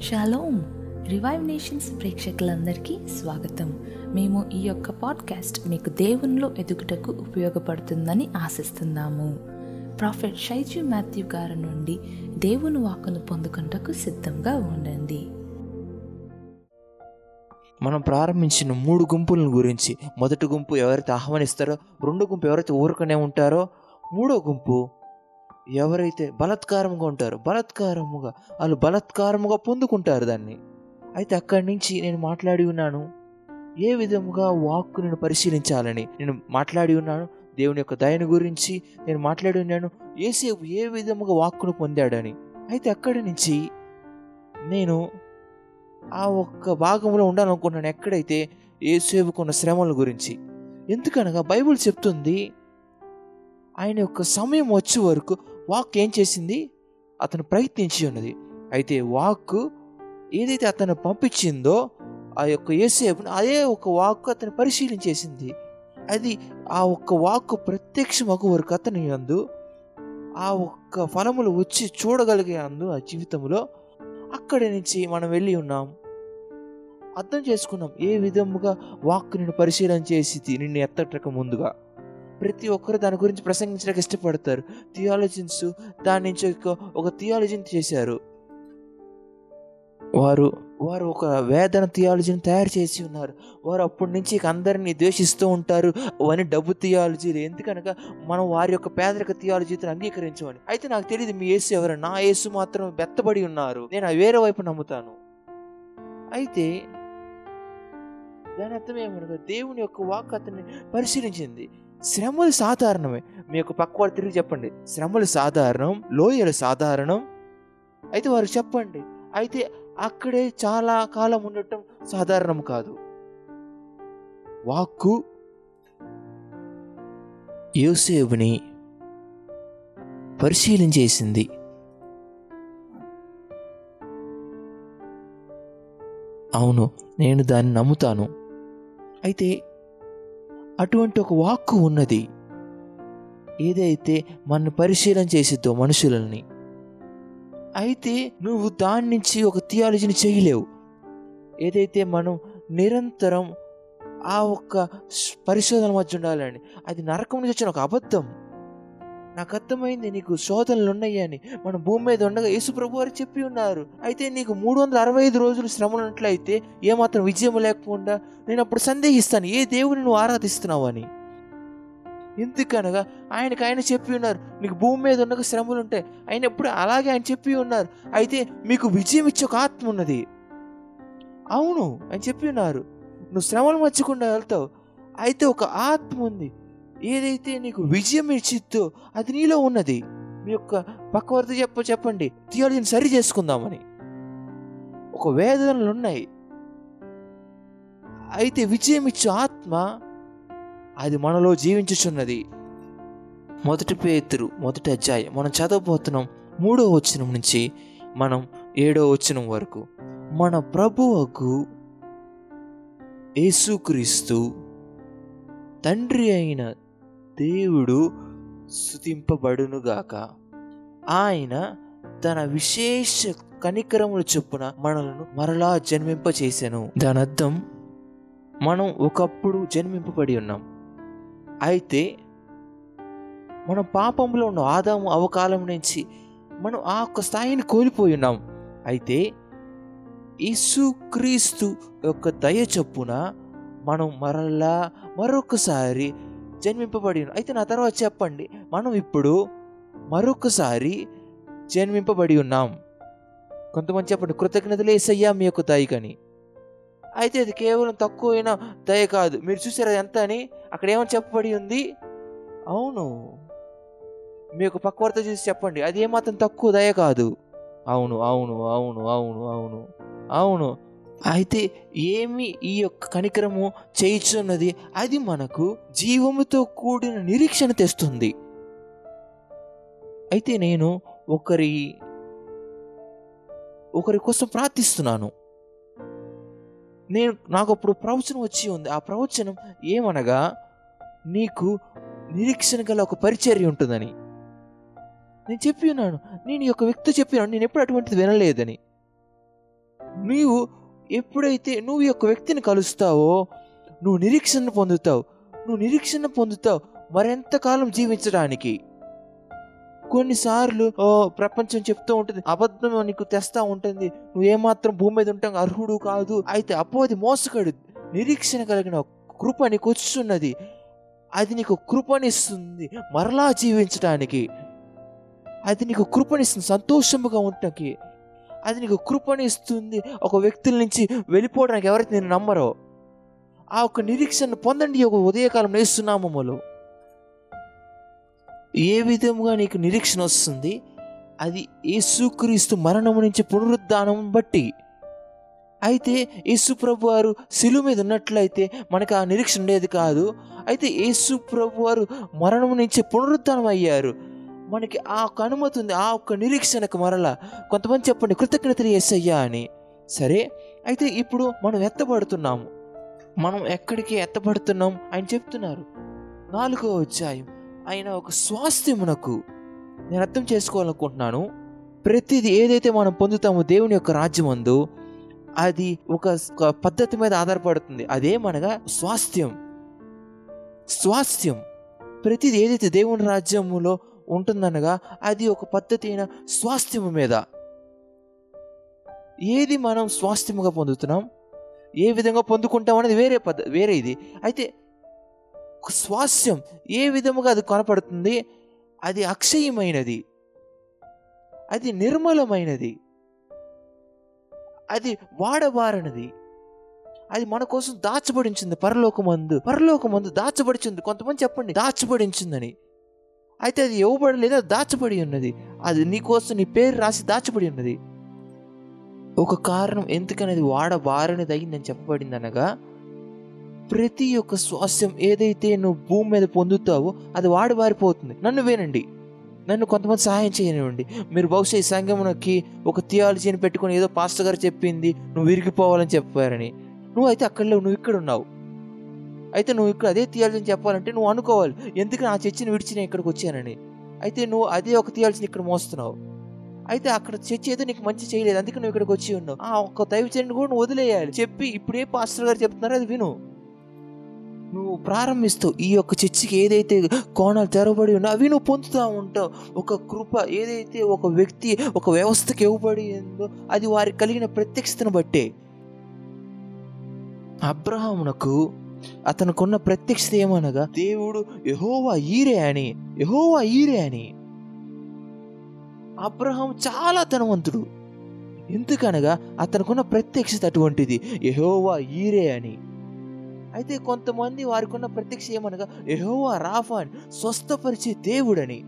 Shalom revive nations ప్రేక్షకులందరికీ స్వాగతం. మేము ఈ యొక్క పాడ్కాస్ట్ మీకు దేవునిలో ఎదుగుటకు ఉపయోగపడుతుందని ఆశిస్తున్నాము. ప్రాఫెట్ షైజు మాథ్యూ గారి నుండి దేవుని వాక్కును పొందుకుంటకు సిద్ధంగా ఉండండి. మనం ప్రారంభించిన మూడు గుంపుల గురించి మొదటి గుంపు ఎవరైతే ఆహ్వానిస్తారో రెండో గుంపు ఎవరైతే ఊరుకునే ఉంటారో మూడో గుంపు ఎవరైతే బలత్కారముగా ఉంటారో బలత్కారముగా వాళ్ళు బలత్కారముగా పొందుకుంటారు దాన్ని. అయితే అక్కడి నుంచి నేను మాట్లాడి ఉన్నాను. ఏ విధముగా వాక్ నేను పరిశీలించాలని నేను మాట్లాడి ఉన్నాను. దేవుని యొక్క దయను గురించి నేను మాట్లాడి ఉన్నాను. ఏసేపు ఏ విధముగా వాక్కును పొందాడని. అయితే అక్కడి నుంచి నేను ఆ ఒక్క భాగంలో ఉండాలనుకున్నాను ఎక్కడైతే ఏసేపుకున్న శ్రమల గురించి. ఎందుకనగా బైబిల్ చెప్తుంది ఆయన యొక్క సమయం వచ్చే వరకు వాక్ ఏం చేసింది? అతను ప్రయత్నించి ఉన్నది. అయితే వాక్ ఏదైతే అతను పంపించిందో ఆ యొక్క ఏసేపును అదే ఒక వాక్ అతను పరిశీలించేసింది అది ఆ ఒక్క వాక్ ప్రత్యక్షమగు వరకు అతని అందు ఆ ఒక్క ఫలములు వచ్చి చూడగలిగే అందు ఆ జీవితంలో అక్కడి నుంచి మనం వెళ్ళి ఉన్నాం. అర్థం చేసుకున్నాం ఏ విధముగా వాక్ నిన్ను పరిశీలన చేసి నిన్ను ఎత్తటక ముందుగా. ప్రతి ఒక్కరు దాని గురించి ప్రసంగించడానికి ఇష్టపడతారు. థియాలజిన్స్ దాని నుంచి ఒక ఒక థియాలజీని చేశారు. వారు వారు ఒక వేదన థియాలజీని తయారు చేసి ఉన్నారు. వారు అప్పటి నుంచి అందరినీ ద్వేషిస్తూ ఉంటారు. అవన్నీ డబ్బు థియాలజీలు. ఎందుకనగా మనం వారి యొక్క పేదరిక థియాలజీతో అంగీకరించమని. అయితే నాకు తెలియదు మీ యేసు ఎవరు. నా యేసు మాత్రం బెత్తబడి ఉన్నారు. నేను వేరే వైపు నమ్ముతాను. అయితే దాని అర్థం ఏమనగా దేవుని యొక్క వాక్ అతన్ని పరిశీలించింది. శ్రమలు సాధారణమే. మీ యొక్క పక్కవాడు తిరిగి చెప్పండి. శ్రమలు సాధారణం లోయలు సాధారణం. అయితే వారు చెప్పండి. అయితే అక్కడే చాలా కాలం ఉండటం సాధారణం కాదు. వాక్కు యోసేపుని పరిశీలించేసింది అవును నేను దాన్ని నమ్ముతాను. అయితే అటువంటి ఒక వాక్కు ఉన్నది. ఏదైతే మన పరిశీలన చేసిద్దో మనుషులని అయితే నువ్వు దాని నుంచి ఒక థియాలజీని చేయలేవు. ఏదైతే మనం నిరంతరం ఆ ఒక్క పరిశోధన మధ్య ఉండాలని అది నరకం నుంచి వచ్చిన ఒక అబద్ధం. నాకు అర్థమైంది నీకు శోధనలు ఉన్నాయని మన భూమి మీద ఉండగా యేసుప్రభు వారు చెప్పి ఉన్నారు. అయితే నీకు మూడు వందల అరవై ఐదు రోజులు శ్రమలు ఉన్నట్లయితే ఏమాత్రం విజయం లేకుండా నేను అప్పుడు సందేహిస్తాను. ఏ దేవుని నువ్వు ఆరాధిస్తున్నావు అని. ఎందుకనగా ఆయనకు ఆయన చెప్పి ఉన్నారు. నీకు భూమి మీద ఉండగా శ్రమలు ఉంటాయి ఆయన ఎప్పుడు అలాగే ఆయన చెప్పి ఉన్నారు. అయితే మీకు విజయం ఇచ్చే ఒక ఆత్మ ఉన్నది. అవును అని చెప్పి ఉన్నారు. నువ్వు శ్రమలు మర్చకుండా వెళ్తావు. అయితే ఒక ఆత్మ ఉంది. ఏదైతే నీకు విజయం ఇచ్చిద్దో అది నీలో ఉన్నది. మీ యొక్క పక్కవర్తి చెప్ప చెప్పండి. థియాలజీని సరి చేసుకుందామని. ఒక వేదనలు ఉన్నాయి. అయితే విజయం ఇచ్చే ఆత్మ అది మనలో జీవించుచున్నది. మొదటి పేతురు మొదటి అధ్యాయం. మనం చదవబోతున్నాం మూడో వచనం నుంచి మనం ఏడో వచనం వరకు. మన ప్రభువుకు యేసుక్రీస్తు తండ్రి అయిన దేవుడు స్థుతింపబడునుగాక ఆయన తన విశేష కనికరముల చొప్పున మనలను మరలా జన్మింపచేశాను దాని అర్థం మనం ఒకప్పుడు జన్మింపబడి ఉన్నాం. అయితే మనం పాపంలో ఉన్న ఆదాము అవకాలం నుంచి మనం ఆ ఒక్క స్థాయిని కోల్పోయి ఉన్నాం. అయితే యేసుక్రీస్తు యొక్క దయ చొప్పున మనం మరలా మరొకసారి జన్మింపబడి అయితే నా తర్వాత చెప్పండి. మనం ఇప్పుడు మరొకసారి జన్మింపబడి ఉన్నాం. కొంతమంది చెప్పండి కృతజ్ఞతలు వేసయ్యా మీ యొక్క దయకని. అయితే అది కేవలం తక్కువైన దయ కాదు. మీరు చూసారా ఎంత అని? అక్కడ ఏమని చెప్పబడి ఉంది. అవును. మీ యొక్క పక్వర్త చూసి చెప్పండి. అది ఏమాత్రం తక్కువ దయ కాదు. అవును అవును అవును అవును అవును అవును. అయితే ఏమి ఈ యొక్క కనికరము చేయించున్నది? అది మనకు జీవముతో కూడిన నిరీక్షణ తెస్తుంది. అయితే నేను ఒకరి ఒకరి కోసం ప్రార్థిస్తున్నాను. నేను నాకు అప్పుడు ప్రవచనం వచ్చి ఉంది. ఆ ప్రవచనం ఏమనగా నీకు నిరీక్షణ గల ఒక పరిచర్య ఉంటుందని. నేను చెప్పి ఉన్నాను. నేను ఈ యొక్క వ్యక్తి చెప్పినాను నేను ఎప్పుడు అటువంటిది వినలేదని. నీవు ఎప్పుడైతే నువ్వు ఈ యొక్క వ్యక్తిని కలుస్తావో నువ్వు నిరీక్షణ పొందుతావు. నువ్వు నిరీక్షణ పొందుతావు మరెంతకాలం జీవించడానికి? కొన్నిసార్లు ప్రపంచం చెప్తూ ఉంటుంది అబద్ధం నీకు తెస్తా ఉంటుంది. నువ్వు ఏమాత్రం భూమి మీద ఉంటాం అర్హుడు కాదు. అయితే అపోది మోసగాడు. నిరీక్షణ కలిగిన కృప నీకు వచ్చున్నది. అది నీకు కృపనిస్తుంది మరలా జీవించడానికి అది నీకు కృపనిస్తుంది సంతోషముగా ఉండటానికి. అది నీకు కృపనిస్తుంది ఒక వ్యక్తుల నుంచి వెళ్ళిపోవడానికి ఎవరైతే నేను నమ్మరో ఆ ఒక నిరీక్షణ పొందండి ఒక ఉదయకాలం నేస్తున్నామములో. ఏ విధముగా నీకు నిరీక్షణ వస్తుంది? అది యేసుక్రీస్తు మరణము నుంచి పునరుద్ధానం బట్టి. అయితే యేసు ప్రభు వారు శిలువ మీద ఉన్నట్లయితే మనకు ఆ నిరీక్షణ ఉండేది కాదు. అయితే యేసు ప్రభు వారు మరణం నుంచి పునరుద్ధానం అయ్యారు మనకి ఆ ఒక్క అనుమతి ఉంది ఆ ఒక్క నిరీక్షణకు మరలా కొంతమంది చెప్పండి కృతజ్ఞతలు అయ్యా అని. సరే అయితే ఇప్పుడు మనం ఎత్తబడుతున్నాము. మనం ఎక్కడికి ఎత్తబడుతున్నాం ఆయన చెప్తున్నారు. నాలుగో అధ్యాయం. ఆయన ఒక స్వాస్థ్యమునకు నేను అర్థం చేసుకోవాలనుకుంటున్నాను. ప్రతిదీ ఏదైతే మనం పొందుతామో దేవుని యొక్క రాజ్యం అందు అది ఒక పద్ధతి మీద ఆధారపడుతుంది. అదేమనగా స్వాస్థ్యం. స్వాస్థ్యం. ప్రతిది ఏదైతే దేవుని రాజ్యములో ఉంటుందనగా అది ఒక పద్ధతి అయిన స్వాస్థ్యము మీద. ఏది మనం స్వాస్థ్యముగా పొందుతున్నాం? ఏ విధంగా పొందుకుంటాం అనేది వేరే పద్ధ వేరే ఇది. అయితే స్వాస్థ్యం ఏ విధముగా అది కనపడుతుంది? అది అక్షయమైనది. అది నిర్మలమైనది. అది వాడబారనిది. అది మన కోసం దాచబడించింది పరలోకమందు. పరలోకమందు దాచబడిచింది. కొంతమంది చెప్పండి దాచబడించిందని. అయితే అది ఇవ్వబడలేదు అది దాచబడి ఉన్నది. అది నీకోసం నీ పేరు రాసి దాచబడి ఉన్నది. ఒక కారణం ఎందుకనేది వాడబారనిది అయిందని చెప్పబడింది అనగా ప్రతి ఒక్క స్వాస్యం ఏదైతే నువ్వు భూమి మీద పొందుతావో అది వాడబారిపోతుంది. నన్ను వినండి. నన్ను కొంతమంది సహాయం చేయనివ్వండి. మీరు బహుశా ఈ సంఘమునకి ఒక థియాలజీని పెట్టుకొని ఏదో పాస్టర్ గారు చెప్పింది నువ్వు విరిగిపోవాలని చెప్పారని. నువ్వు అయితే అక్కడ లేవు నువ్వు ఇక్కడ ఉన్నావు అయితే నువ్వు ఇక్కడ అదే థియాలజీని చెప్పాలంటే నువ్వు అనుకోవాలి ఎందుకు నా చర్చిని విడిచి నేను ఇక్కడికి వచ్చానని. అయితే నువ్వు అదే ఒక తీయాల్సిన ఇక్కడ మోస్తున్నావు. అయితే అక్కడ చర్చ ఏదో నీకు మంచి చేయలేదు అందుకే నువ్వు ఇక్కడికి వచ్చి ఉన్నావు. ఆ ఒక్క దైవచరిని కూడా నువ్వు వదిలేయాలి. చెప్పి ఇప్పుడే పాస్టర్ గారు చెప్తున్నారో అది విను. నువ్వు ప్రారంభిస్తూ ఈ యొక్క చర్చికి ఏదైతే కోణాలు తెరవబడి ఉన్నా అవి నువ్వు పొందుతూ ఉంటావు. ఒక కృప ఏదైతే ఒక వ్యక్తి ఒక వ్యవస్థకి ఇవ్వబడి ఉందో అది వారికి కలిగిన ప్రత్యక్షతను బట్టే అబ్రహామునకు అతనుకున్న ప్రత్యక్షత ఏమనగా దేవుడు యహోవా ఈరే అని యహోవా ఈరే అని. అబ్రహం చాలా ధనవంతుడు. ఎందుకనగా అతనుకున్న ప్రత్యక్షత అటువంటిది యహోవా ఈరే అని. అయితే కొంతమంది వారికి ఉన్న ప్రత్యక్ష ఏమనగా యహోవా రాఫా అని స్వస్థపరిచే దేవుడని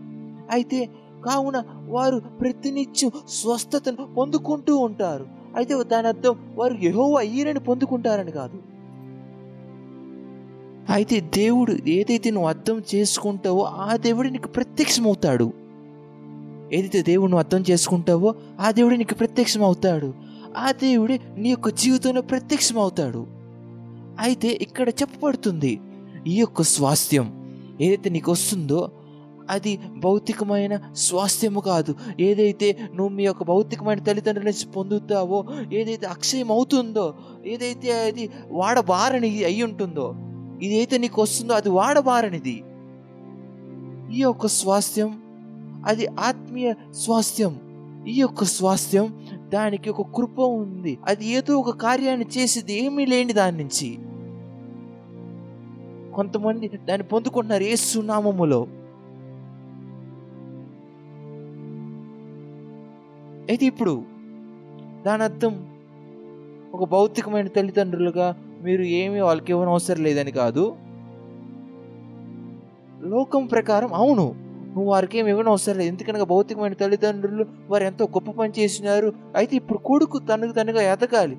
అయితే కావున వారు ప్రతినిత్యం స్వస్థతను పొందుకుంటూ ఉంటారు. అయితే దాని అర్థం వారు యహోవా ఈరని పొందుకుంటారని కాదు. అయితే దేవుడు ఏదైతే నువ్వు అర్థం చేసుకుంటావో ఆ దేవుడు నీకు ప్రత్యక్షమవుతాడు. ఏదైతే దేవుడు నువ్వు అర్థం చేసుకుంటావో ఆ దేవుడు నీకు ప్రత్యక్షమవుతాడు. ఆ దేవుడే నీ యొక్క జీవితంలో ప్రత్యక్షమవుతాడు. అయితే ఇక్కడ చెప్పబడుతుంది ఈ యొక్క స్వాస్థ్యం ఏదైతే నీకు వస్తుందో అది భౌతికమైన స్వాస్థ్యము కాదు. ఏదైతే నువ్వు మీ యొక్క భౌతికమైన తల్లిదండ్రుల నుంచి పొందుతావో ఏదైతే అక్షయం అవుతుందో ఏదైతే అది వాడబారని అయి ఉంటుందో ఇదైతే నీకు వస్తుందో అది వాడబారనిది. ఈ యొక్క స్వాస్థ్యం అది ఆత్మీయ స్వాస్థ్యం. ఈ యొక్క స్వాస్థ్యం దానికి ఒక కృప ఉంది. అది ఏదో ఒక కార్యాన్ని చేసేది ఏమీ లేని దాని నుంచి. కొంతమంది దాన్ని పొందుకుంటున్నారు ఏ సునామములో అయితే ఇప్పుడు దాని అర్థం ఒక భౌతికమైన తల్లిదండ్రులుగా మీరు ఏమి వాళ్ళకి ఇవ్వని అవసరం లేదని కాదు. లోకం ప్రకారం అవును నువ్వు వారికి ఏమి ఇవ్వని అవసరం లేదు. ఎందుకనగా భౌతికమైన తల్లిదండ్రులు వారు ఎంతో గొప్ప పని చేసినారు. అయితే ఇప్పుడు కొడుకు తనకు తనగా ఎదగాలి.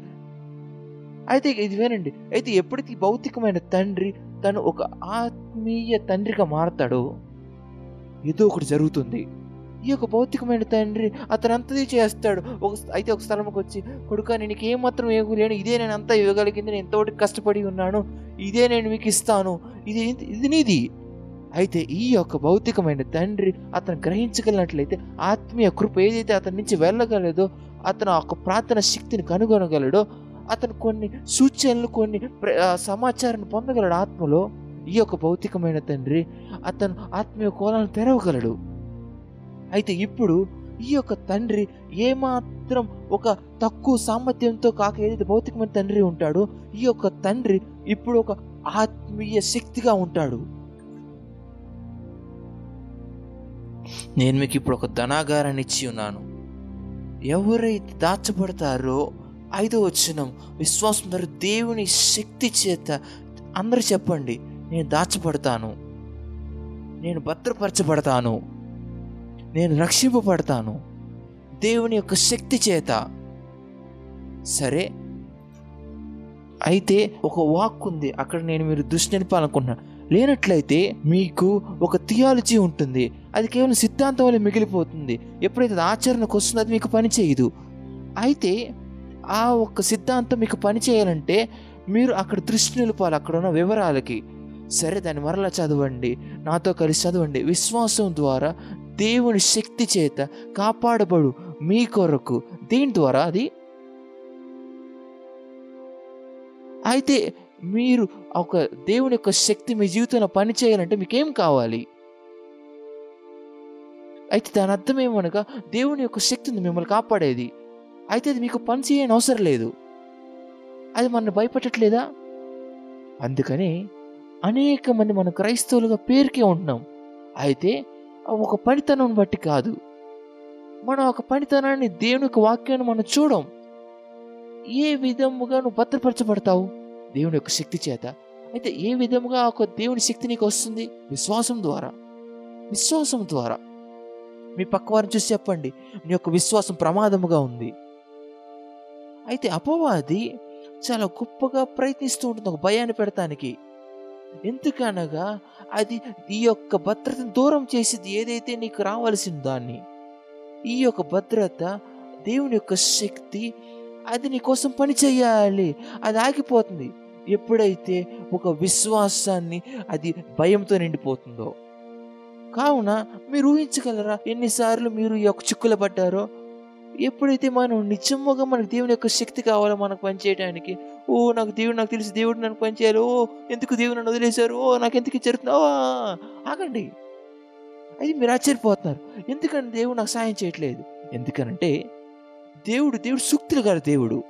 అయితే ఇది వినండి అయితే ఎప్పటికీ భౌతికమైన తండ్రి తను ఒక ఆత్మీయ తండ్రిగా మారతాడో. ఏదో ఒకటి జరుగుతుంది. ఈ యొక్క భౌతికమైన తండ్రి అతను అంతది చేస్తాడు. ఒక అయితే ఒక స్థలంకి వచ్చి కొడుక నేను నీకు ఏమాత్రం ఏగులేను ఇదే నేను అంతా ఇవ్వగలిగింది. నేను ఎంతోటి కష్టపడి ఉన్నాను. ఇదే నేను మీకు ఇస్తాను. ఇది ఇది నీది. అయితే ఈ యొక్క భౌతికమైన తండ్రి అతను గ్రహించగలిగినట్లయితే ఆత్మీయ కృప ఏదైతే అతని నుంచి వెళ్ళగలదో అతను ఒక యొక్క ప్రార్థన శక్తిని కనుగొనగలడో అతను కొన్ని సూచనలు కొన్ని ప్ర- సమాచారాన్ని పొందగలడు ఆత్మలో. ఈ యొక్క భౌతికమైన తండ్రి అతను ఆత్మీయ కోలాలను తెరవగలడు. అయితే ఇప్పుడు ఈ యొక్క తండ్రి ఏమాత్రం ఒక తక్కువ సామర్థ్యంతో కాక ఏదైతే భౌతికమైన తండ్రి ఉంటాడో ఈ యొక్క తండ్రి ఇప్పుడు ఒక ఆత్మీయ శక్తిగా ఉంటాడు. నేను మీకు ఇప్పుడు ఒక ధనాగారాన్ని ఇచ్చి ఉన్నాను. ఎవరైతే దాచబడతారో ఐదో వచ్చినం విశ్వాసం ద్వారా దేవుని శక్తి చేత అందరూ చెప్పండి నేను దాచబడతాను. నేను భద్రపరచబడతాను. నేను రక్షింపబడతాను. దేవుని యొక్క శక్తి చేత. సరే? అయితే ఒక వాక్ ఉంది అక్కడ నేను మీరు దృష్టి నిలపాలనుకుంటున్నాను లేనట్లయితే మీకు ఒక థియాలజీ ఉంటుంది. అది కేవలం సిద్ధాంతం వల్ల మిగిలిపోతుంది. ఎప్పుడైతే ఆచరణకు వస్తుందో అది మీకు పని చేయదు. అయితే ఆ ఒక్క సిద్ధాంతం మీకు పని చేయాలంటే మీరు అక్కడ దృష్టి నిలపాలి అక్కడ ఉన్న వివరాలకి. సరే దాన్ని మరలా చదవండి. నాతో కలిసి చదవండి. విశ్వాసం ద్వారా దేవుని శక్తి చేత కాపాడబడు మీ కొరకు. దీని ద్వారా అది అయితే మీరు ఒక దేవుని యొక్క శక్తి మీ జీవితంలో పని చేయాలంటే మీకేం కావాలి? అయితే దాని అర్థం ఏమనగా దేవుని యొక్క శక్తి ఉంది మిమ్మల్ని కాపాడేది. అయితే అది మీకు పని చేయని అవసరం లేదు. అది మన భయపెట్టట్లేదా? అందుకని అనేక మంది మన క్రైస్తవులుగా పేరుకే ఉంటున్నాం. అయితే ఒక పనితనం బట్టి కాదు. మనం ఒక పనితనాన్ని దేవునికి వాక్యాన్ని మనం చూడం. ఏ విధముగా నువ్వు భద్రపరచబడతావు? దేవుని యొక్క శక్తి చేత. అయితే ఏ విధముగా ఒక దేవుని శక్తి నీకు వస్తుంది? విశ్వాసం ద్వారా. విశ్వాసం ద్వారా. మీ పక్కవారిని చూసి చెప్పండి. నీ యొక్క విశ్వాసం ప్రమాదముగా ఉంది. అయితే అపవాది చాలా గొప్పగా ప్రయత్నిస్తూ ఉంటుంది. ఒక భయాన్ని పెడతానికి. ఎందుకనగా అది ఈ యొక్క భద్రతను దూరం చేసేది ఏదైతే నీకు రావాల్సిన దాన్ని ఈ యొక్క భద్రత దేవుని యొక్క శక్తి అది నీ కోసం పని చేయాలి. అది ఆగిపోతుంది. ఎప్పుడైతే ఒక విశ్వాసాన్ని అది భయంతో నిండిపోతుందో. కావున మీరు ఊహించగలరా ఎన్నిసార్లు మీరు ఈ యొక్క చిక్కులు పడ్డారో? ఎప్పుడైతే మనం నిజముగా మనకు దేవుని యొక్క శక్తి కావాలో మనకు పనిచేయడానికి ఓ నాకు దేవుడు నాకు తెలిసి దేవుడు నన్ను పనిచేయాలి ఓ ఎందుకు దేవుడు నన్ను వదిలేశారు? ఓ నాకు ఎందుకు జరుగుతుంది ఆగండి. అది మీరు ఆశ్చర్యపోతున్నారు. ఎందుకంటే దేవుడు నాకు సాయం చేయట్లేదు? ఎందుకనంటే దేవుడు దేవుడు సూక్తులు గారు దేవుడు.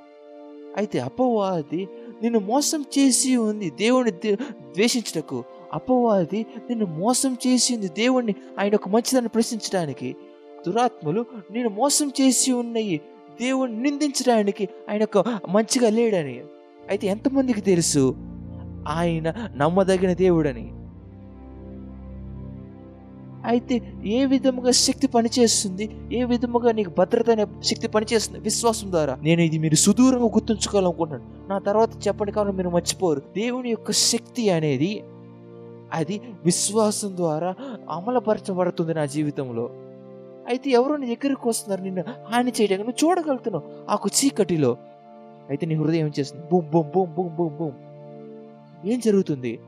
అయితే అపవాది నిన్ను మోసం చేసి ఉంది దేవుడిని ద్వేషించటకు. అపవాది నిన్ను మోసం చేసి ఉంది దేవుణ్ణి ఆయన ఒక మంచిదాన్ని ప్రశ్నించడానికి. దురాత్మలు నేను మోసం చేసి ఉన్నాయి. దేవుణ్ణి నిందించడానికి ఆయన ఒక మంచిగా లేడని. అయితే ఎంతమందికి తెలుసు? ఆయన నమ్మదగిన దేవుడని. అయితే ఏ విధముగా శక్తి పనిచేస్తుంది? ఏ విధముగా నీకు భద్రత అనే శక్తి పనిచేస్తుంది? విశ్వాసం ద్వారా. నేను ఇది మీరు సుదూరంగా గుర్తుంచుకోవాలనుకుంటున్నాను. నా తర్వాత చెప్పండి కాలం మీరు మర్చిపోరు. దేవుని యొక్క శక్తి అనేది అది విశ్వాసం ద్వారా అమలుపరచబడుతుంది నా జీవితంలో. అయితే ఎవరో నీ దగ్గరికి వస్తున్నారు. నిన్ను హాని చేయడానికి నువ్వు చూడగలుగుతున్నావు. ఆ చీకటిలో. అయితే నీ హృదయం ఏం చేస్తుంది? Boom boom boom boom boom boom. ఏం జరుగుతుంది?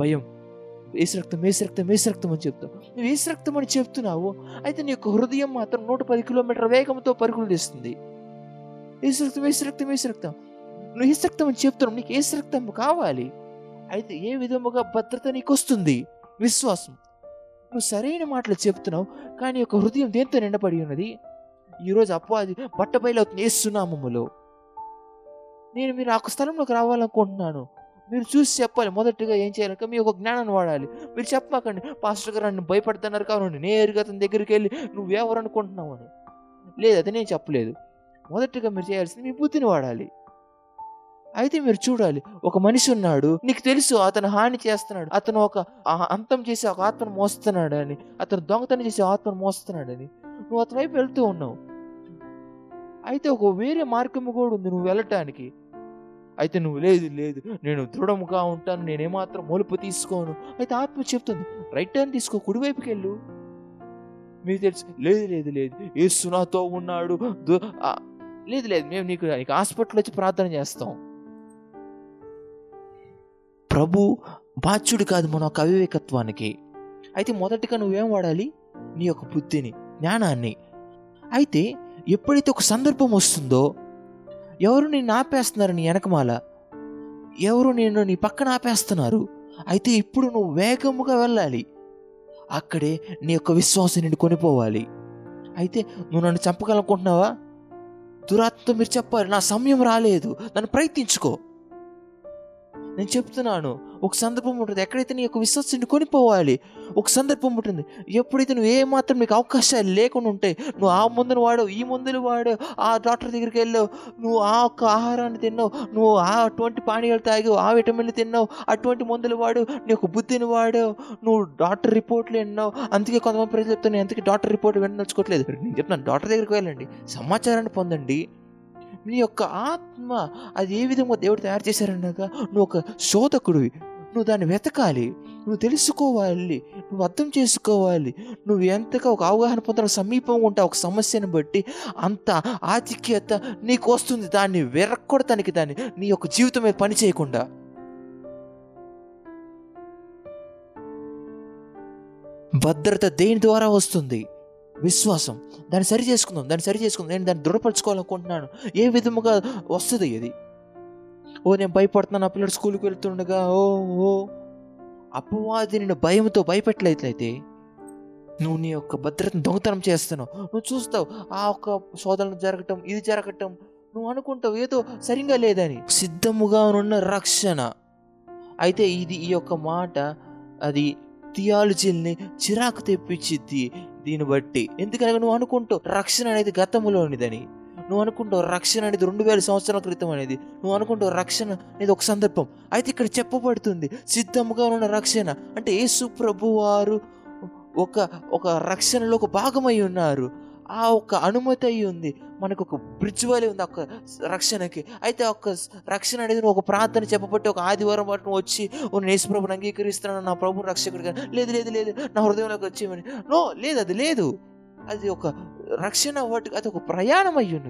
భయం. వేసి రక్తం వేసి రక్తం వేసి రక్తం అని చెప్తావు నువ్వు వేసి రక్తం అని చెప్తున్నావు అయితే నీ యొక్క హృదయం మాత్రం నూట పది కిలోమీటర్ వేగంతో పరుగులు తీస్తుంది. వేసి రక్తం వేసి రక్తం వేసి రక్తం. నువ్వు ఏసు రక్తం అని చెప్తున్నావు నీకు వేసి రక్తం కావాలి. అయితే ఏ విధముగా భద్రత నీకు వస్తుంది విశ్వాసం. నువ్వు సరైన మాటలు చెప్తున్నావు కానీ యొక్క హృదయం దేంతో నిండబడి ఉన్నది? ఈరోజు అపవాది బట్టబయలు అవుతుంది ఏసునామములో నేను మీరు ఆ స్థలంలోకి రావాలనుకుంటున్నాను. మీరు చూసి చెప్పాలి. మొదటిగా ఏం చేయాలంటే మీ ఒక జ్ఞానాన్ని వాడాలి. మీరు చెప్పమాకండి పాస్టర్ గారు నన్ను భయపడుతున్నారు కావండి నేరుగా అతని దగ్గరికి వెళ్ళి నువ్వెవరు అనుకుంటున్నావు అని. లేదు అది నేను చెప్పలేదు. మొదటిగా మీరు చేయాల్సింది మీ బుద్ధిని వాడాలి. అయితే మీరు చూడాలి. ఒక మనిషి ఉన్నాడు. నీకు తెలుసు అతను హాని చేస్తున్నాడు. అతను ఒక అంతం చేసి ఒక ఆత్మను మోస్తున్నాడు అని అతను దొంగతనం చేసి ఆత్మను మోస్తున్నాడని. నువ్వు అతని వైపు వెళ్తూ ఉన్నావు. అయితే ఒక వేరే మార్గము కూడా ఉంది నువ్వు వెళ్ళటానికి. అయితే నువ్వు లేదు లేదు. నేను దృఢముగా ఉంటాను. నేను ఏమాత్రం మొలుపు తీసుకోను. అయితే ఆత్మ చెప్తుంది రైట్ టర్న్ తీసుకో కుడివైపుకి వెళ్ళు. మీకు తెలుసు లేదు లేదు లేదు. ఏసు నాతో ఉన్నాడు. దు- లేదు లేదు. మేము నీకు నీకు హాస్పిటల్ వచ్చి ప్రార్థన చేస్తాం. ప్రభు బాధ్యుడు కాదు మన ఒక అవివేకత్వానికి. అయితే మొదటిగా నువ్వేం వాడాలి? నీ యొక్క బుద్ధిని జ్ఞానాన్ని. అయితే ఎప్పుడైతే ఒక సందర్భం వస్తుందో ఎవరు నిన్ను ఆపేస్తున్నారు నీ వెనకమాల? ఎవరు నేను నీ పక్కన ఆపేస్తున్నారు? అయితే ఇప్పుడు నువ్వు వేగముగా వెళ్ళాలి. అక్కడే నీ యొక్క విశ్వాసం నేను కొనిపోవాలి. అయితే నువ్వు నన్ను చంపగలనుకుంటున్నావా? దురాత్మతో మీరు చెప్పాలి నా సమయం రాలేదు. నన్ను ప్రయత్నించుకో. నేను చెప్తున్నాను. ఒక సందర్భం ఉంటుంది. ఎక్కడైతే నీ యొక్క విశ్వాసాన్ని కొనిపోవాలి ఒక సందర్భం ఉంటుంది. ఎప్పుడైతే నువ్వు ఏమాత్రం నీకు అవకాశాలు లేకుండా ఉంటాయి నువ్వు ఆ మందును వాడావు ఈ మందులు వాడావు ఆ డాక్టర్ దగ్గరికి వెళ్ళావు నువ్వు ఆ ఒక్క ఆహారాన్ని తిన్నావు నువ్వు ఆ అటువంటి పానీయాలు తాగావు ఆ విటమిన్లు తిన్నావు అటువంటి మందులు వాడు నీ యొక్క బుద్ధిని వాడావు నువ్వు డాక్టర్ రిపోర్ట్లు విన్నావు. అందుకే కొంతమంది ప్రజలు చెప్తాను అందుకే డాక్టర్ రిపోర్ట్ వినదలుచుకోవట్లేదు? నేను చెప్తున్నాను డాక్టర్ దగ్గరికి వెళ్ళండి. సమాచారాన్ని పొందండి. నీ యొక్క ఆత్మ అది ఏ విధంగా దేవుడు తయారు చేశారన్నాక నువ్వు ఒక శోధకుడివి. నువ్వు దాన్ని వెతకాలి. నువ్వు తెలుసుకోవాలి. నువ్వు అర్థం చేసుకోవాలి. నువ్వు ఎంతగా ఒక అవగాహన పొందడం సమీపంగా ఉంటావు ఒక సమస్యను బట్టి అంత ఆధిక్యత నీకు వస్తుంది. దాన్ని వెరక్కొడటానికి దాన్ని నీ యొక్క జీవితం మీద పని చేయకుండా. భద్రత దేని ద్వారా వస్తుంది? విశ్వాసం. దాన్ని సరి చేసుకుందాం దాన్ని సరి చేసుకుందాం. నేను దాన్ని దృఢపరచుకోవాలనుకుంటున్నాను. ఏ విధముగా వస్తుంది ఇది? ఓ నేను భయపడుతున్నాను. నా పిల్లడు స్కూల్కి వెళ్తుండగా ఓ ఓ. అపవాది నేను భయంతో భయపెట్టలేట్లయితే నువ్వు నీ యొక్క భద్రతను దొంగతనం చేస్తున్నావు. నువ్వు చూస్తావు ఆ ఒక్క శోధనలు జరగటం ఇది జరగటం నువ్వు అనుకుంటావు ఏదో సరిగా లేదని. సిద్ధముగా ఉన్న రక్షణ. అయితే ఇది ఈ యొక్క మాట అది థియాలజీని చిరాకు తెప్పించిద్ది. దీన్ని బట్టి. ఎందుకనగా నువ్వు అనుకుంటావు రక్షణ అనేది గతంలోనిదని. నువ్వు అనుకుంటావు రక్షణ అనేది రెండు వేల సంవత్సరాల క్రితం అనేది. నువ్వు అనుకుంటావు రక్షణ అనేది ఒక సందర్భం. అయితే ఇక్కడ చెప్పబడుతుంది సిద్ధముగా ఉన్న రక్షణ. అంటే యేసు ప్రభు వారు ఒక ఒక రక్షణలో ఒక భాగమై ఉన్నారు. ఆ ఒక అనుమతి అయి ఉంది. మనకు ఒక బ్రిడ్జ్ వలె ఉంది ఒక రక్షణకి. అయితే ఒక రక్షణ అనేది నువ్వు ఒక ప్రార్థన చెప్పబట్టి ఒక ఆదివారం పాటు నువ్వు వచ్చి "ఓ, నేను ప్రభుని అంగీకరిస్తున్నాను నా ప్రభు రక్షకుడిగా. లేదు లేదు లేదు నా హృదయంలోకి వచ్చేయమని. నో లేదు అది లేదు. అది ఒక రక్షణ వాటికి అది ఒక ప్రయాణం అయి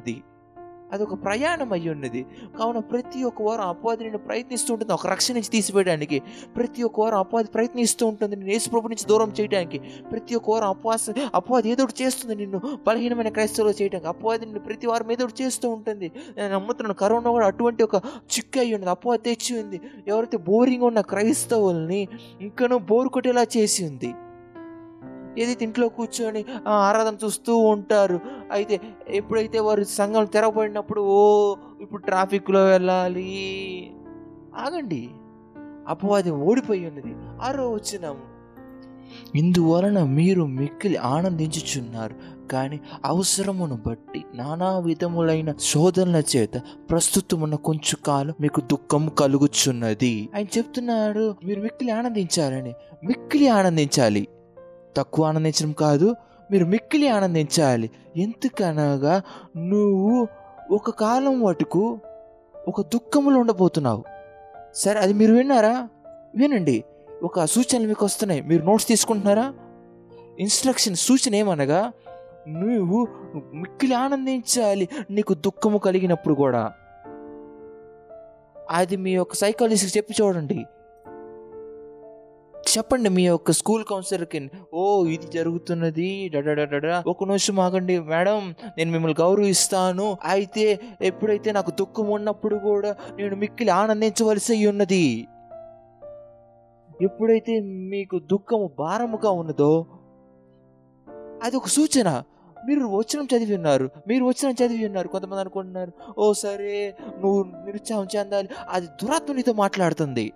అది ఒక ప్రయాణం అయి ఉన్నది కావున ప్రతి ఒక్క వారం అపవాది నేను ప్రయత్నిస్తూ ఉంటుంది. ఒక రక్షణ నుంచి తీసివేయడానికి ప్రతి ఒక్క వారం అపవాది ప్రయత్నిస్తూ ఉంటుంది. నేను యేసు నుంచి దూరం చేయడానికి ప్రతి ఒక్క వారం అపవాస అపవాది ఏదో చేస్తుంది. నిన్ను బలహీనమైన క్రైస్తవులు చేయడానికి అపవాది నిన్ను ప్రతి వారం ఏదో ఒకటి చేస్తూ ఉంటుంది. నేను నమ్ముతున్నాను కరోనా కూడా అటువంటి ఒక చిక్కు అయి ఉన్నది. అపవాది తెచ్చి ఉంది. ఎవరైతే బోరింగ్ ఉన్న క్రైస్తవుల్ని ఇంకనూ బోరు కొట్టేలా చేసి ఉంది. ఏదైతే ఇంట్లో కూర్చొని ఆ, ఆరాధన చూస్తూ ఉంటారు. అయితే ఎప్పుడైతే వారు సంఘం తెరవబడినప్పుడు ఓ ఇప్పుడు ట్రాఫిక్లో వెళ్ళాలి. ఆగండి. అపవాది ఓడిపోయి ఉన్నది. ఆరో వచ్చినాము ఇందువలన మీరు మిక్కిలి ఆనందించుచున్నారు. కానీ అవసరమును బట్టి నానా విధములైన శోధనల చేత ప్రస్తుతమున్న కొంచెం కాలం మీకు దుఃఖం కలుగుచున్నది. ఆయన చెప్తున్నాడు మీరు మిక్కిలి ఆనందించాలని. మిక్కిలి ఆనందించాలి. తక్కువ ఆనందించడం కాదు మీరు మిక్కిలి ఆనందించాలి. ఎందుకనగా నువ్వు ఒక కాలం మటుకు ఒక దుఃఖములో ఉండబోతున్నావు. సరే అది మీరు విన్నారా? వినండి. ఒక సూచనలు మీకు వస్తున్నాయి. మీరు నోట్స్ తీసుకుంటున్నారా? ఇన్స్ట్రక్షన్ సూచన ఏమనగా నువ్వు మిక్కిలి ఆనందించాలి నీకు దుఃఖము కలిగినప్పుడు కూడా. అది మీ యొక్క సైకాలజిస్ట్కి చెప్పి చూడండి. చెప్పండి మీ యొక్క స్కూల్ కౌన్సిలర్కి. ఓ ఇది జరుగుతున్నది. ఒక నిమిషం ఆగండి. మేడం నేను మిమ్మల్ని గౌరవిస్తాను. అయితే ఎప్పుడైతే నాకు దుఃఖం ఉన్నప్పుడు కూడా నేను మిక్కిలి ఆనందించవలసి ఉన్నది. ఎప్పుడైతే మీకు దుఃఖము భారముగా ఉన్నదో అది ఒక సూచన. మీరు వచనం చదివి ఉన్నారు. మీరు వచనం చదివి ఉన్నారు. కొంతమంది అనుకుంటున్నారు ఓ సరే నువ్వు నిరుత్సాహం చెందాలి. అది దురాత్మ నీతో మాట్లాడుతుంది.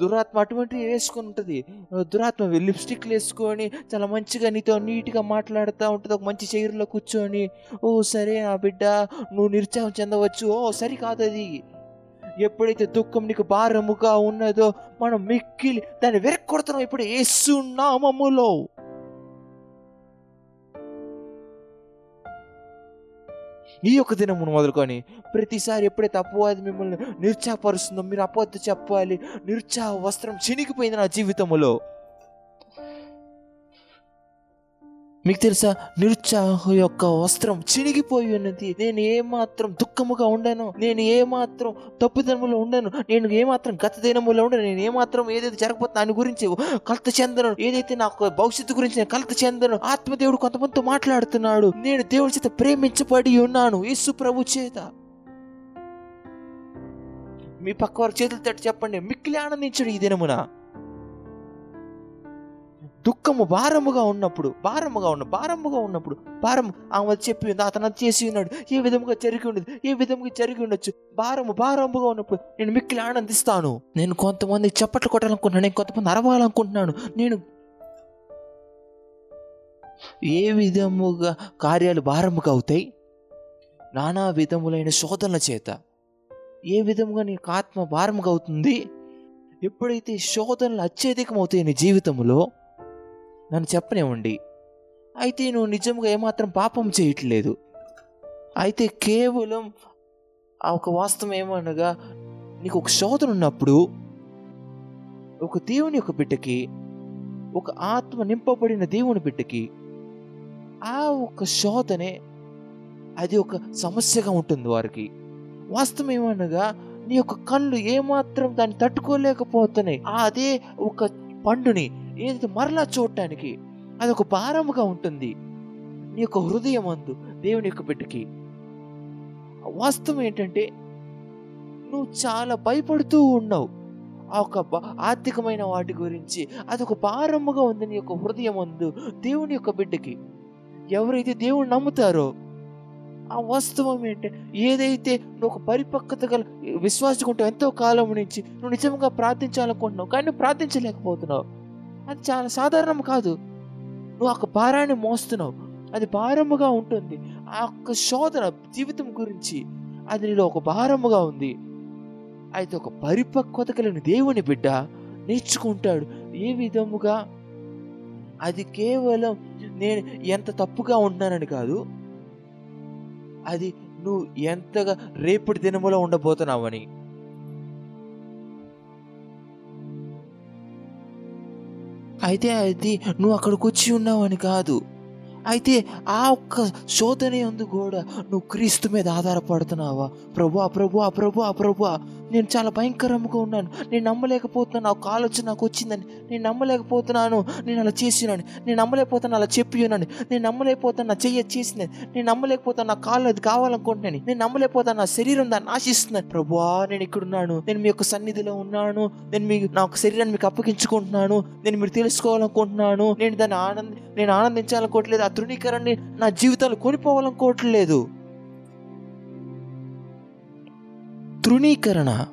దురాత్మ అటువంటి వేసుకొని ఉంటుంది. దురాత్మ లిప్స్టిక్లు వేసుకొని చాలా మంచిగా నీతో నీట్గా మాట్లాడుతూ ఉంటుంది. ఒక మంచి చైర్లో కూర్చొని ఓ సరే నా బిడ్డ నువ్వు నిరుత్సాహం చెందవచ్చు. ఓ సరి కాదు అది. ఎప్పుడైతే దుఃఖం నీకు భారముగా ఉన్నదో మనం మిక్కిలి దాన్ని వెరక్కొడుతున్నాం ఇప్పుడు యేసు ఈ యొక్క దినమును మొదలుకొని ప్రతిసారి ఎప్పుడైతే అపవాది మిమ్మల్ని నిరుత్సాహపరుస్తుందో మీరు అపవాది చెప్పాలి నిరుత్సాహ వస్త్రం చినిగిపోయింది నా జీవితంలో మీకు తెలుసా? నిరుత్సాహ యొక్క వస్త్రం చినిగిపోయి ఉన్నది. నేను ఏమాత్రం దుఃఖముగా ఉండను. నేను ఏమాత్రం తప్పుదనములో ఉండను. నేను ఏమాత్రం గత దినములో ఉండను. నేను ఏమాత్రం ఏదైతే జరగబోతుందో దాని గురించి కలత చెందను. ఏదైతే నాకు భవిష్యత్తు గురించి నేను కలత చెందను. ఆత్మదేవుడు కొంతమందితో మాట్లాడుతున్నాడు. నేను దేవుడి చేత ప్రేమించబడి ఉన్నాను. యేసు ప్రభు చేత. మీ పక్క వారి చేతులు తట్టి చెప్పండి. మిక్కిలి ఆనందించడు ఈ దినమున. దుఃఖము భారముగా ఉన్నప్పుడు భారముగా ఉన్న భారముగా ఉన్నప్పుడు భారం ఆమె చెప్పి ఉంది అతను అది చేసి ఉన్నాడు ఏ విధముగా జరిగి ఉండదు ఏ విధముగా జరిగి ఉండొచ్చు భారము భారముగా ఉన్నప్పుడు నేను మిక్కిలి ఆనందిస్తాను. నేను కొంతమంది చప్పట్లు కొట్టాలనుకుంటున్నాను నేను కొంతమంది అరవాలనుకుంటున్నాను నేను ఏ విధముగా కార్యాలు భారముగా అవుతాయి? నానా విధములైన శోధనల చేత. ఏ విధముగా నీకు ఆత్మ భారముగా అవుతుంది? ఎప్పుడైతే శోధనలు అత్యధికమవుతాయి నీ జీవితంలో నన్ను చెప్పనివ్వండి. అయితే నువ్వు నిజంగా ఏమాత్రం పాపం చేయట్లేదు. అయితే కేవలం ఆ ఒక వాస్తవం ఏమనగా నీకు ఒక శోధన ఉన్నప్పుడు ఒక దేవుని యొక్క బిడ్డకి ఒక ఆత్మ నింపబడిన దేవుని బిడ్డకి ఆ ఒక శోధనే అది ఒక సమస్యగా ఉంటుంది వారికి. వాస్తవం ఏమనగా నీ యొక్క కళ్ళు ఏమాత్రం దాన్ని తట్టుకోలేకపోతున్నాయి. అదే ఒక పండుని ఏదైతే మరలా చూడటానికి. అది ఒక భారముగా ఉంటుంది. నీ యొక్క హృదయం అందు దేవుని యొక్క బిడ్డకి. వాస్తవం ఏంటంటే నువ్వు చాలా భయపడుతూ ఉన్నావు. ఆ ఒక ఆర్థికమైన వాటి గురించి అది ఒక భారముగా ఉంది నీ యొక్క హృదయం అందు దేవుని యొక్క బిడ్డకి. ఎవరైతే దేవుడు నమ్ముతారో ఆ వాస్తవం ఏంటి? ఏదైతే నువ్వు ఒక పరిపక్వత గల విశ్వాసకుంటావు ఎంతో కాలం నుంచి నువ్వు నిజంగా ప్రార్థించాలనుకుంటున్నావు కానీ నువ్వు ప్రార్థించలేకపోతున్నావు. అది చాలా సాధారణం కాదు. నువ్వు ఒక భారాన్ని మోస్తున్నావు. అది భారముగా ఉంటుంది. ఆ యొక్క శోధన జీవితం గురించి అది నీలో ఒక భారముగా ఉంది. అయితే ఒక పరిపక్వత కలిగిన దేవుని బిడ్డ నేర్చుకుంటాడు. ఏ విధముగా? అది కేవలం నేను ఎంత తప్పుగా ఉన్నానని కాదు. అది నువ్వు ఎంతగా రేపటి దినములో ఉండబోతున్నావని. అయితే అది నువ్వు అక్కడికి వచ్చి ఉన్నావని కాదు. అయితే ఆ ఒక్క శోధన ఎందు కూడా నువ్వు క్రీస్తు మీద ఆధారపడుతున్నావా? ప్రభు ప్రభువా ప్రభు ప్రభువా ప్రభు. నేను చాలా భయంకరంగా ఉన్నాను. నేను నమ్మలేకపోతున్నాను. ఒక ఆలోచన నాకు వచ్చిందని. నేను నమ్మలేకపోతున్నాను. నేను అలా చేసినాను నేను నమ్మలేకపోతాను అలా చెప్పి ఉన్నాను. నేను నమ్మలేకపోతాను నా చెయ్యి చేసింది. నేను నమ్మలేకపోతాను నా కాళ్ళు అది కావాలనుకుంటున్నాను. నేను నమ్మలేకపోతాను నా శరీరం దాన్ని ఆశిస్తున్నాను ప్రభువా నేను ఇక్కడ ఉన్నాను. నేను మీ యొక్క సన్నిధిలో ఉన్నాను. నేను మీ నా యొక్క శరీరాన్ని మీకు అప్పగించుకుంటున్నాను. నేను మీరు తెలుసుకోవాలనుకుంటున్నాను. నేను దాన్ని ఆనంద నేను ఆనందించాలనుకోవట్లేదు. ఆ తృణీకరణని నా జీవితాలు కొనిపోవాలనుకోవట్లేదు తృణీకరణ.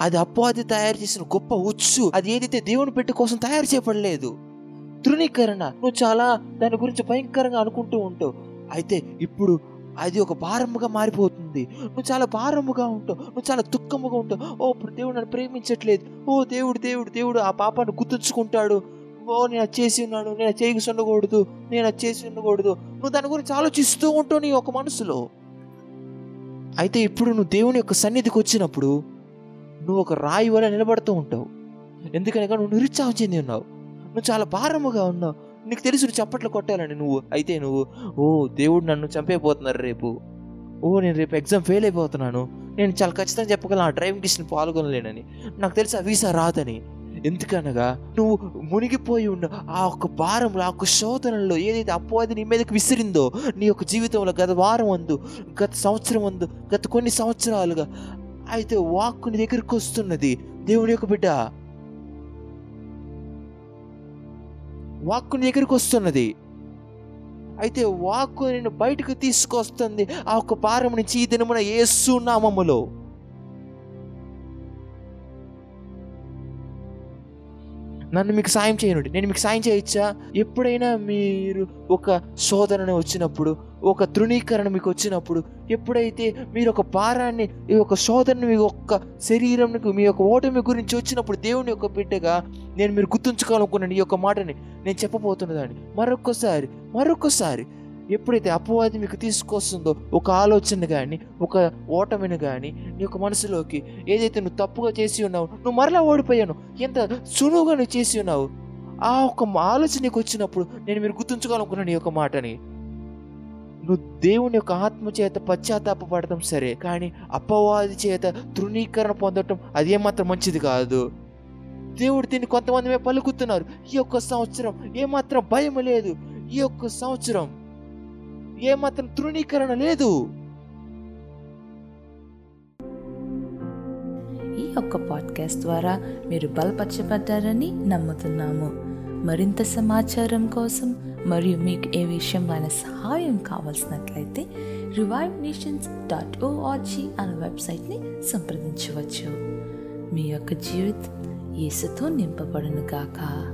అది అపవాది తయారు చేసిన గొప్ప ఉచ్చు. అది ఏదైతే దేవుని పెట్టి కోసం తయారు చేయబడలేదు. తృణీకరణ. నువ్వు చాలా దాని గురించి భయంకరంగా అనుకుంటూ ఉంటావు. అయితే ఇప్పుడు అది ఒక భారముగా మారిపోతుంది. నువ్వు చాలా భారముగా ఉంటావు. నువ్వు చాలా దుఃఖముగా ఉంటావు. ఓ ఇప్పుడు దేవుడు నన్ను ప్రేమించట్లేదు. ఓ దేవుడు దేవుడు దేవుడు ఆ పాపాన్ని గుర్తుంచుకుంటాడు. ఓ నేను అది చేసి ఉన్నాను. నేను అది ఉండకూడదు. నేను అది చేసి ఉండకూడదు. నువ్వు దాని గురించి ఆలోచిస్తూ ఉంటావు నీ ఒక మనసులో. అయితే ఇప్పుడు నువ్వు దేవుని యొక్క సన్నిధికి వచ్చినప్పుడు నువ్వు ఒక రాయి వల్ల నిలబడుతూ ఉంటావు. ఎందుకనగా నువ్వు నిరుత్సాహం చెంది ఉన్నావు. నువ్వు చాలా భారముగా ఉన్నావు. నీకు తెలుసు నువ్వు చప్పట్లు కొట్టాలని నువ్వు. అయితే నువ్వు ఓ దేవుడు నన్ను చంపేపోతున్నారు రేపు. ఓ నేను రేపు ఎగ్జామ్ ఫెయిల్ అయిపోతున్నాను. నేను చాలా ఖచ్చితంగా చెప్పగలను ఆ డ్రైవింగ్ టెస్ట్ని పాల్గొనలేనని. నాకు తెలుసు ఆ వీసా రాదని. ఎందుకనగా నువ్వు మునిగిపోయి ఉన్న ఆ ఒక్క భారంలో ఆ ఒక్క శోధనలో ఏదైతే అపవాది నీ మీదకి విసిరిందో నీ యొక్క జీవితంలో గత వారం అందు గత సంవత్సరం అందు గత కొన్ని సంవత్సరాలుగా అయితే వాక్కు నీ దగ్గరికి వస్తున్నది. దేవుని యొక్క బిడ్డ. వాక్కు నీ దగ్గరికి వస్తున్నది. అయితే వాక్కు నేను బయటకు తీసుకొస్తుంది ఆ ఒక్క భారం నుంచి ఈ దినమున యేసు నన్ను మీకు సాయం చేయనుండి నేను మీకు సాయం చేయొచ్చా? ఎప్పుడైనా మీరు ఒక శోధన వచ్చినప్పుడు ఒక తృణీకరణ మీకు వచ్చినప్పుడు ఎప్పుడైతే మీరు ఒక భారాన్ని ఈ యొక్క శోధన మీ యొక్క శరీరంకు మీ యొక్క ఓటమి గురించి వచ్చినప్పుడు దేవుని యొక్క బిడ్డగా నేను మీరు గుర్తుంచుకోవాలనుకున్నాను ఈ యొక్క మాటని నేను చెప్పబోతున్నదాన్ని. మరొకసారి మరొకసారి ఎప్పుడైతే అపవాది మీకు తీసుకొస్తుందో ఒక ఆలోచన కానీ ఒక ఓటమిని కానీ నీ యొక్క మనసులోకి ఏదైతే నువ్వు తప్పుగా చేసి ఉన్నావు నువ్వు మరలా ఓడిపోయాను ఎంత సులువుగా నువ్వు చేసి ఉన్నావు ఆ ఒక ఆలోచన నీకు వచ్చినప్పుడు నేను మీరు గుర్తుంచుకోవాలనుకున్నాను ఈ యొక్క మాటని. నువ్వు దేవుని యొక్క ఆత్మ చేత పశ్చాత్తాపడటం సరే కానీ అపవాది చేత తృణీకరణ పొందటం అది ఏమాత్రం మంచిది కాదు. దేవుడు దీన్ని కొంతమంది పలుకుతున్నారు. ఈ యొక్క సంవత్సరం ఏమాత్రం భయం లేదు. ఈ యొక్క సంవత్సరం ఏమాత్రం తృణీకరణ లేదు. ఈ యొక్క పాడ్కాస్ట్ ద్వారా మీరు బలపరచబడ్డారని నమ్ముతున్నాము. మరింత సమాచారం కోసం మరియు మీకు ఏ విషయంలో సహాయం కావాల్సినట్లయితే Revive Nations dot O R G అనే వెబ్సైట్ని సంప్రదించవచ్చు. మీ యొక్క జీవితం యేసుతో నింపబడును గాక.